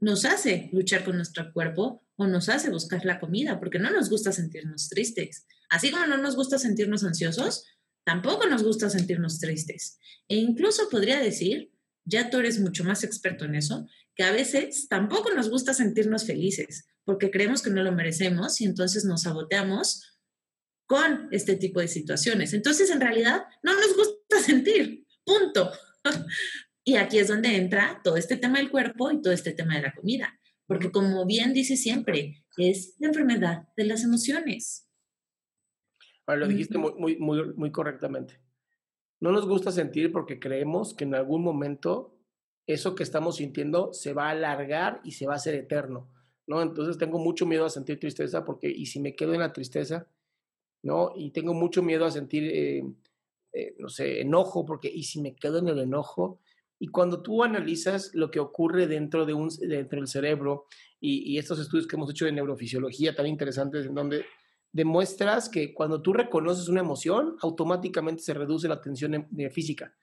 nos hace luchar con nuestro cuerpo o nos hace buscar la comida, porque no nos gusta sentirnos tristes. Así como no nos gusta sentirnos ansiosos, tampoco nos gusta sentirnos tristes. E incluso podría decir, ya tú eres mucho más experto en eso, que a veces tampoco nos gusta sentirnos felices, porque creemos que no lo merecemos y entonces nos saboteamos con este tipo de situaciones. Entonces, en realidad, no nos gusta sentir, punto. y aquí es donde entra todo este tema del cuerpo y todo este tema de la comida, porque como bien dice siempre, es la enfermedad de las emociones. lo dijiste muy, muy, muy, muy correctamente. no nos gusta sentir porque creemos que en algún momento eso que estamos sintiendo se va a alargar y se va a hacer eterno, ¿no? Entonces tengo mucho miedo a sentir tristeza porque, y si me quedo en la tristeza, ¿no? Y tengo mucho miedo a sentir, eh, eh, no sé, enojo, porque, y si me quedo en el enojo, y cuando tú analizas lo que ocurre dentro, de un, dentro del cerebro y, y estos estudios que hemos hecho de neurofisiología tan interesantes, en donde demuestras que cuando tú reconoces una emoción, automáticamente se reduce la tensión em, física.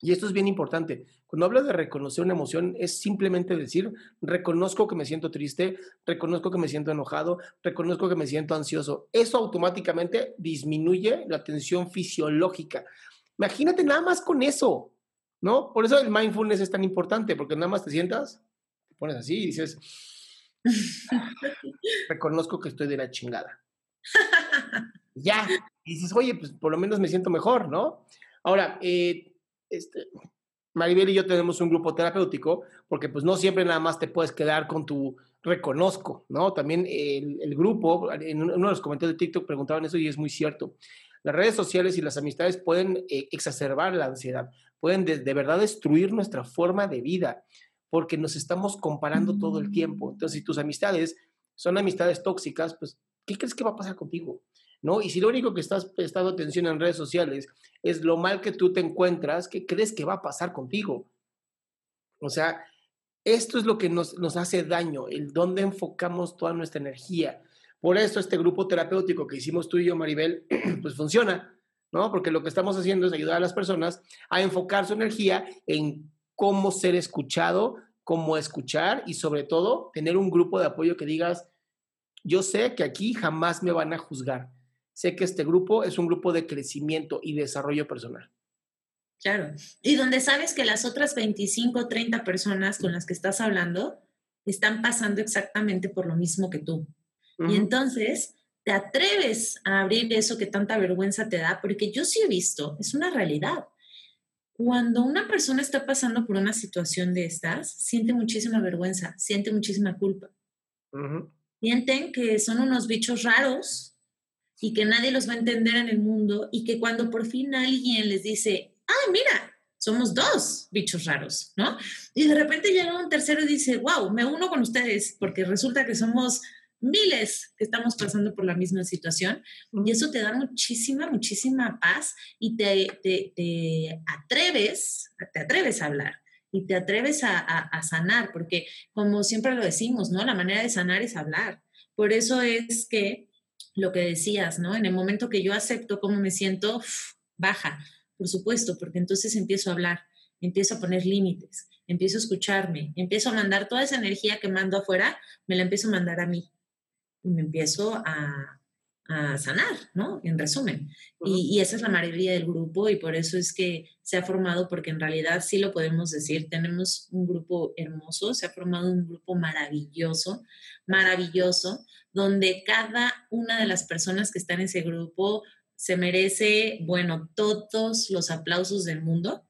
Y esto es bien importante. Cuando hablas de reconocer una emoción, es simplemente decir, reconozco que me siento triste, reconozco que me siento enojado, reconozco que me siento ansioso. Eso automáticamente disminuye la tensión fisiológica. Imagínate nada más con eso, ¿no? Por eso el mindfulness es tan importante, porque nada más te sientas, te pones así y dices, reconozco que estoy de la chingada. ya. Y dices, oye, pues por lo menos me siento mejor, ¿no? Ahora, eh, este, Maribel y yo tenemos un grupo terapéutico, porque pues no siempre nada más te puedes quedar con tu reconozco, ¿no? También el, grupo, en uno de los comentarios de TikTok preguntaban eso y es muy cierto. Las redes sociales y las amistades pueden eh, exacerbar la ansiedad, pueden de, verdad destruir nuestra forma de vida, porque nos estamos comparando todo el tiempo. Entonces, si tus amistades son amistades tóxicas, pues, ¿qué crees que va a pasar contigo? ¿No? Y si lo único que estás prestando atención en redes sociales es lo mal que tú te encuentras, ¿qué crees que va a pasar contigo? O sea, esto es lo que nos, nos hace daño, el dónde enfocamos toda nuestra energía. Por eso este grupo terapéutico que hicimos tú y yo, Maribel, pues funciona, ¿no? Porque lo que estamos haciendo es ayudar a las personas a enfocar su energía en cómo ser escuchado, cómo escuchar y sobre todo tener un grupo de apoyo que digas, yo sé que aquí jamás me van a juzgar sé que este grupo es un grupo de crecimiento y desarrollo personal. Claro. Y donde sabes que las otras 25, 30 personas con las que estás hablando están pasando exactamente por lo mismo que tú. Y entonces te atreves a abrir eso que tanta vergüenza te da, porque yo sí he visto, es una realidad. Cuando una persona está pasando por una situación de estas, siente muchísima vergüenza, siente muchísima culpa. Sienten que son unos bichos raros y que nadie los va a entender en el mundo y que cuando por fin alguien les dice, ah, mira, somos dos bichos raros, ¿no? Y de repente llega un tercero y dice, wow, me uno con ustedes porque resulta que somos miles que estamos pasando por la misma situación y eso te da muchísima, muchísima paz y te, te, atreves, te atreves a hablar y te atreves a, a, sanar, porque como siempre lo decimos, ¿no? La manera de sanar es hablar. Por eso es que lo que decías, ¿no? En el momento que yo acepto cómo me siento, baja, por supuesto, porque entonces empiezo a hablar, empiezo a poner límites, empiezo a escucharme, empiezo a mandar toda esa energía que mando afuera, me la empiezo a mandar a mí y me empiezo a, sanar, ¿no? En resumen. y, y, esa es la maravilla del grupo y por eso es que se ha formado, porque en realidad sí lo podemos decir, tenemos un grupo hermoso, se ha formado un grupo maravilloso, maravilloso, donde cada una de las personas que están en ese grupo se merece, bueno, todos los aplausos del mundo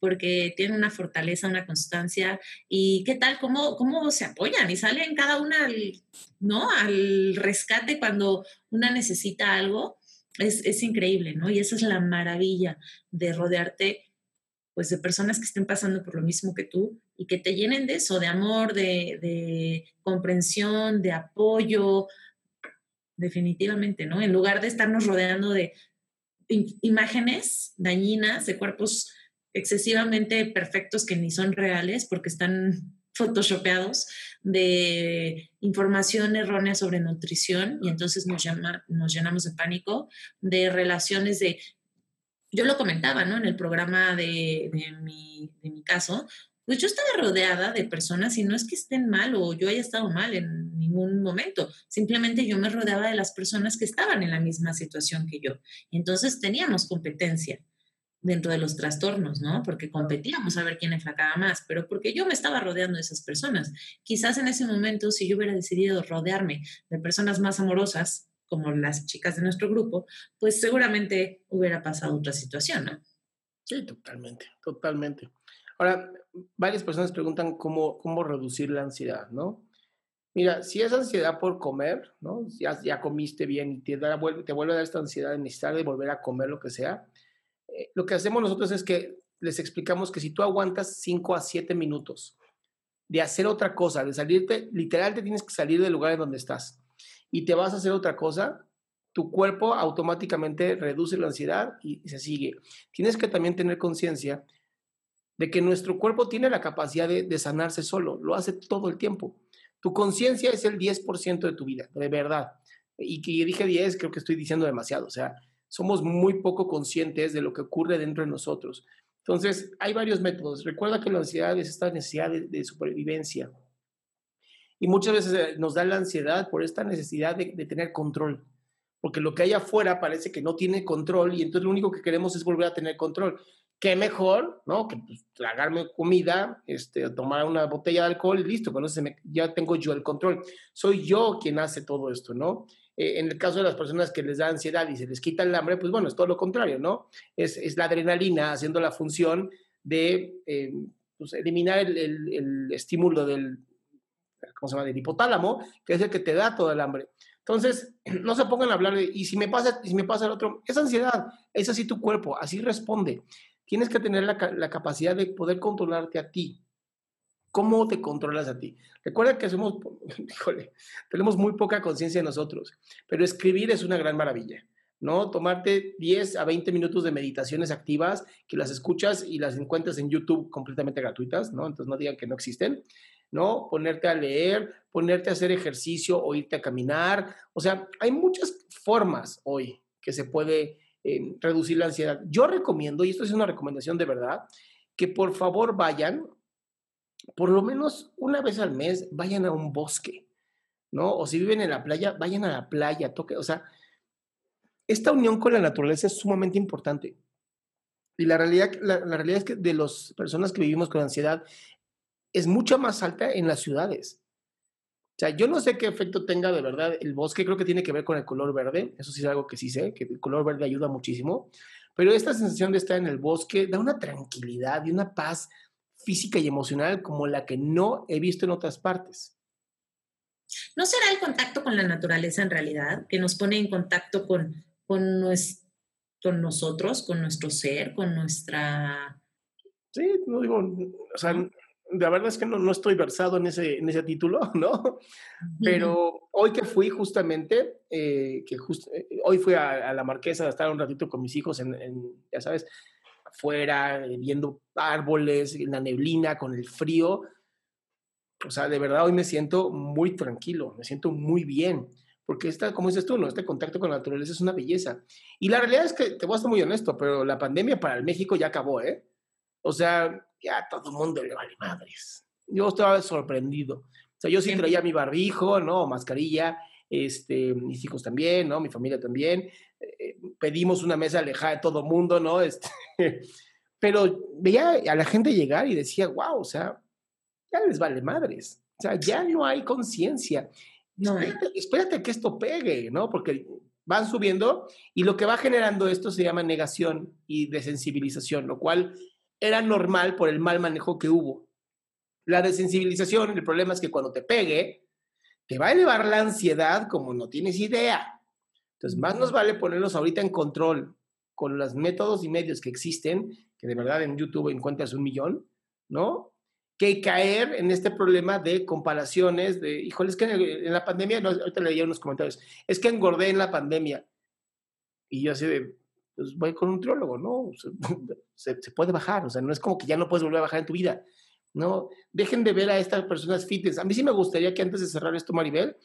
porque tiene una fortaleza, una constancia y qué tal, cómo, cómo se apoyan y salen cada una al, ¿no? al rescate cuando una necesita algo. Es, es increíble, ¿no? Y esa es la maravilla de rodearte pues de personas que estén pasando por lo mismo que tú y que te llenen de eso, de amor, de, comprensión, de apoyo, definitivamente, ¿no? En lugar de estarnos rodeando de imágenes dañinas de cuerpos excesivamente perfectos que ni son reales porque están photoshopeados de información errónea sobre nutrición y entonces nos, llama, nos llenamos de pánico, de relaciones de yo lo comentaba, ¿no? En el programa de, mi, caso, pues yo estaba rodeada de personas y no es que estén mal o yo haya estado mal en ningún momento, simplemente yo me rodeaba de las personas que estaban en la misma situación que yo. Entonces teníamos competencia dentro de los trastornos, ¿no? Porque competíamos a ver quién enflacaba más, pero porque yo me estaba rodeando de esas personas. Quizás en ese momento, si yo hubiera decidido rodearme de personas más amorosas, como las chicas de nuestro grupo, pues seguramente hubiera pasado otra situación, ¿no? Sí, totalmente, totalmente. Ahora, varias personas preguntan cómo, cómo reducir la ansiedad, ¿no? Mira, si es ansiedad por comer, ¿no? Ya, ya comiste bien y te, da, te vuelve a dar esta ansiedad de necesitar de volver a comer lo que sea, eh, lo que hacemos nosotros es que les explicamos que si tú aguantas 5 a 7 minutos de hacer otra cosa, de salirte, literal te tienes que salir del lugar en donde estás y te vas a hacer otra cosa, tu cuerpo automáticamente reduce la ansiedad y, se sigue. Tienes que también tener conciencia de que nuestro cuerpo tiene la capacidad de, de, sanarse solo, lo hace todo el tiempo. Tu conciencia es el 10% de tu vida, de verdad. Y que dije 10, creo que estoy diciendo demasiado. O sea, somos muy poco conscientes de lo que ocurre dentro de nosotros. Entonces, hay varios métodos. Recuerda que la ansiedad es esta necesidad de, supervivencia. Y muchas veces eh, nos da la ansiedad por esta necesidad de, de tener control porque lo que hay afuera parece que no tiene control y entonces lo único que queremos es volver a tener control qué mejor, ¿no? Que pues, tragarme comida, este, tomar una botella de alcohol y listo, pero me, ya tengo yo el control. Soy yo quien hace todo esto, ¿no? Eh, en el caso de las personas que les da ansiedad y se les quita el hambre, pues bueno, es todo lo contrario, ¿no? Es, es la adrenalina haciendo la función de eh, pues, eliminar el, el, el, estímulo del, ¿cómo se llama?, del hipotálamo, que es el que te da todo el hambre. Entonces, no se pongan a hablar de, y si me pasa, si me pasa el otro, es ansiedad, es así tu cuerpo, así responde tienes que tener la, capacidad de poder controlarte a ti. ¿Cómo te controlas a ti? Recuerda que somos, híjole, tenemos muy poca conciencia de nosotros, pero escribir es una gran maravilla, ¿no? Tomarte 10 a 20 minutos de meditaciones activas, que las escuchas y las encuentras en YouTube completamente gratuitas, ¿no? Entonces no digan que no existen, ¿no? Ponerte a leer, ponerte a hacer ejercicio o irte a caminar. O sea, hay muchas formas hoy que se puede reducir la ansiedad. Yo recomiendo, y esto es una recomendación de verdad, que por favor vayan, por lo menos una vez al mes, vayan a un bosque, ¿no? O si viven en la playa, vayan a la playa, toque, o sea, esta unión con la naturaleza es sumamente importante. Y la realidad, la, la realidad es que de las personas que vivimos con ansiedad es mucho más alta en las ciudades. O sea, yo no sé qué efecto tenga de verdad el bosque, creo que tiene que ver con el color verde, eso sí es algo que sí sé, que el color verde ayuda muchísimo, pero esta sensación de estar en el bosque da una tranquilidad y una paz física y emocional como la que no he visto en otras partes. ¿No será el contacto con la naturaleza en realidad que nos pone en contacto con, con, con nosotros, con nuestro ser, con nuestra... Sí, no digo, o sea, la verdad es que no, no estoy versado en ese, en ese título, ¿no? Pero hoy que fui justamente, eh, que eh, hoy fui a, la Marquesa a estar un ratito con mis hijos en, ya sabes, afuera, eh, viendo árboles, en la neblina, con el frío. O sea, de verdad hoy me siento muy tranquilo, me siento muy bien, porque esta, como dices tú, ¿no? este contacto con la naturaleza es una belleza. Y la realidad es que, te voy a ser muy honesto, pero la pandemia para el México ya acabó, ¿eh? O sea, ya todo el mundo le vale madres. Yo estaba sorprendido. O sea, yo sí traía mi barbijo, ¿no? Mascarilla, este, mis hijos también, ¿no? Mi familia también. Eh, pedimos una mesa alejada de todo el mundo, ¿no? Este, pero veía a la gente llegar y decía, wow, o sea, ya les vale madres. O sea, ya no hay conciencia. No, espérate, espérate que esto pegue, ¿no? Porque van subiendo y lo que va generando esto se llama negación y desensibilización, lo cual era normal por el mal manejo que hubo. La desensibilización, el problema es que cuando te pegue, te va a elevar la ansiedad como no tienes idea. Entonces, más nos vale ponernos ahorita en control con los métodos y medios que existen, que de verdad en YouTube encuentras un millón, ¿no? Que caer en este problema de comparaciones, de, híjole, es que en, la pandemia, no, ahorita leía unos comentarios, es que engordé en la pandemia. Y yo así de, pues voy con un nutriólogo, ¿no? Se, puede bajar, o sea, no es como que ya no puedes volver a bajar en tu vida, ¿no? Dejen de ver a estas personas fitness. A mí sí me gustaría que antes de cerrar esto, Maribel,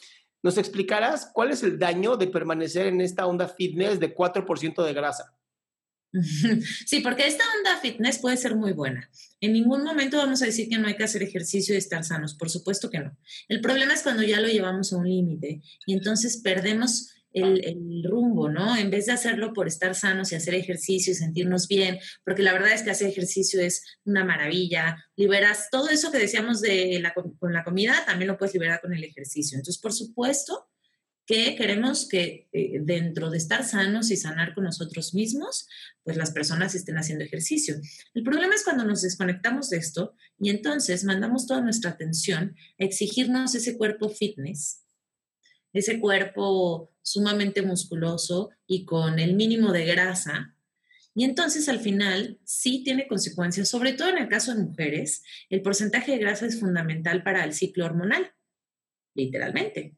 nos explicaras cuál es el daño de permanecer en esta onda fitness de 4% de grasa. Sí, porque esta onda fitness puede ser muy buena. En ningún momento vamos a decir que no hay que hacer ejercicio y estar sanos, por supuesto que no. El problema es cuando ya lo llevamos a un límite y entonces perdemos el, rumbo, ¿no? En vez de hacerlo por estar sanos y hacer ejercicio y sentirnos bien, porque la verdad es que hacer ejercicio es una maravilla, liberas todo eso que decíamos de la, con la comida, también lo puedes liberar con el ejercicio. Entonces, por supuesto que queremos que eh, dentro de estar sanos y sanar con nosotros mismos, pues las personas estén haciendo ejercicio. El problema es cuando nos desconectamos de esto y entonces mandamos toda nuestra atención a exigirnos ese cuerpo fitness ese cuerpo sumamente musculoso y con el mínimo de grasa. Y entonces al final sí tiene consecuencias, sobre todo en el caso de mujeres, el porcentaje de grasa es fundamental para el ciclo hormonal, literalmente.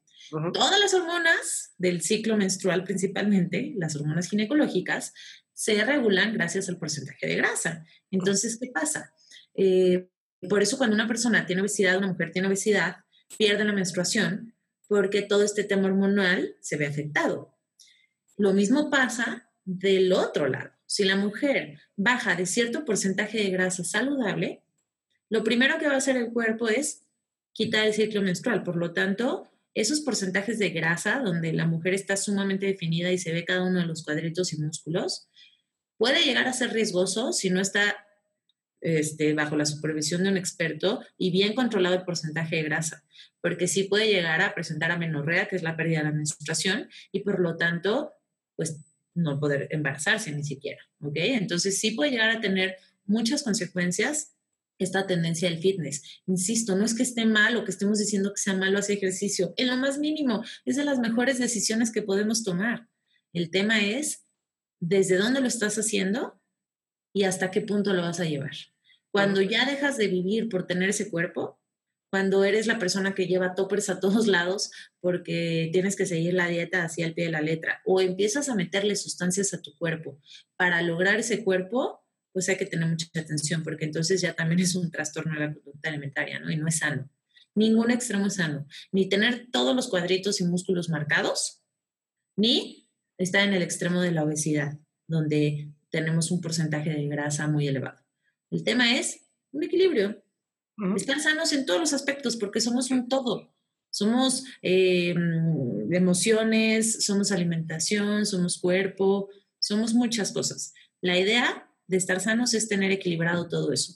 Todas las hormonas del ciclo menstrual principalmente, las hormonas ginecológicas, se regulan gracias al porcentaje de grasa. Entonces, ¿qué pasa? Eh, por eso cuando una persona tiene obesidad, una mujer tiene obesidad, pierde la menstruación porque todo este tema hormonal se ve afectado. Lo mismo pasa del otro lado. Si la mujer baja de cierto porcentaje de grasa saludable, lo primero que va a hacer el cuerpo es quitar el ciclo menstrual. Por lo tanto, esos porcentajes de grasa, donde la mujer está sumamente definida y se ve cada uno de los cuadritos y músculos, puede llegar a ser riesgoso si no está este, bajo la supervisión de un experto y bien controlado el porcentaje de grasa, porque sí puede llegar a presentar amenorrea, que es la pérdida de la menstruación, y por lo tanto, pues no poder embarazarse ni siquiera, ¿ok? Entonces sí puede llegar a tener muchas consecuencias esta tendencia del fitness. Insisto, no es que esté mal o que estemos diciendo que sea malo hacer ejercicio, en lo más mínimo, es de las mejores decisiones que podemos tomar. El tema es desde dónde lo estás haciendo y hasta qué punto lo vas a llevar. Cuando ya dejas de vivir por tener ese cuerpo, cuando eres la persona que lleva toppers a todos lados porque tienes que seguir la dieta así al pie de la letra, o empiezas a meterle sustancias a tu cuerpo para lograr ese cuerpo, pues hay que tener mucha atención porque entonces ya también es un trastorno de la conducta alimentaria, ¿no? Y no es sano. Ningún extremo es sano. Ni tener todos los cuadritos y músculos marcados, ni estar en el extremo de la obesidad, donde tenemos un porcentaje de grasa muy elevado. El tema es un equilibrio. Estar sanos en todos los aspectos porque somos un todo. Somos eh, emociones, somos alimentación, somos cuerpo, somos muchas cosas. La idea de estar sanos es tener equilibrado todo eso.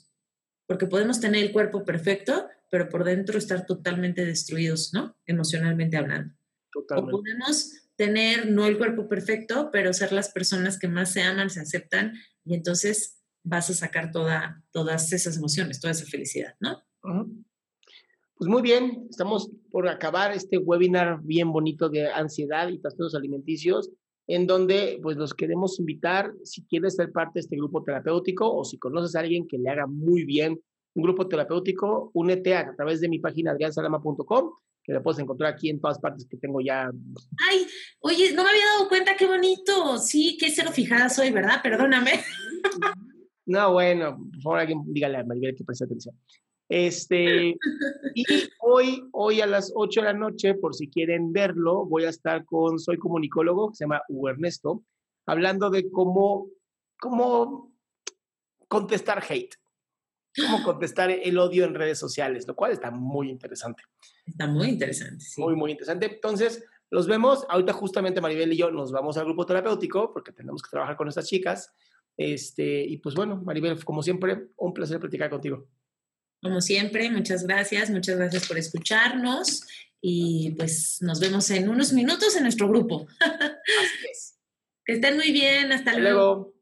Porque podemos tener el cuerpo perfecto, pero por dentro estar totalmente destruidos, ¿no? Emocionalmente hablando. Totalmente. O podemos tener no el cuerpo perfecto, pero ser las personas que más se aman, se aceptan y entonces vas a sacar toda, todas esas emociones, toda esa felicidad, ¿no? Pues muy bien, estamos por acabar este webinar bien bonito de ansiedad y trastornos alimenticios, en donde pues los queremos invitar, si quieres ser parte de este grupo terapéutico o si conoces a alguien que le haga muy bien un grupo terapéutico, únete a, través de mi página adriansalama.com que la puedes encontrar aquí en todas partes que tengo ya. Ay, oye, no me había dado cuenta, qué bonito. Sí, qué cero fijada soy, ¿verdad? Perdóname. No, bueno, por favor, alguien dígale a Maribel que preste atención. Este, y hoy, hoy a las 8 de la noche, por si quieren verlo, voy a estar con, soy comunicólogo, que se llama Hugo Ernesto, hablando de cómo, cómo contestar hate, cómo contestar el odio en redes sociales, lo cual está muy interesante. Está muy interesante, sí. Muy, muy interesante. Entonces, los vemos. Ahorita justamente Maribel y yo nos vamos al grupo terapéutico porque tenemos que trabajar con estas chicas. Este, y pues bueno, Maribel, como siempre, un placer platicar contigo. Como siempre, muchas gracias, muchas gracias por escucharnos y pues nos vemos en unos minutos en nuestro grupo. Así es. Que estén muy bien, hasta, luego.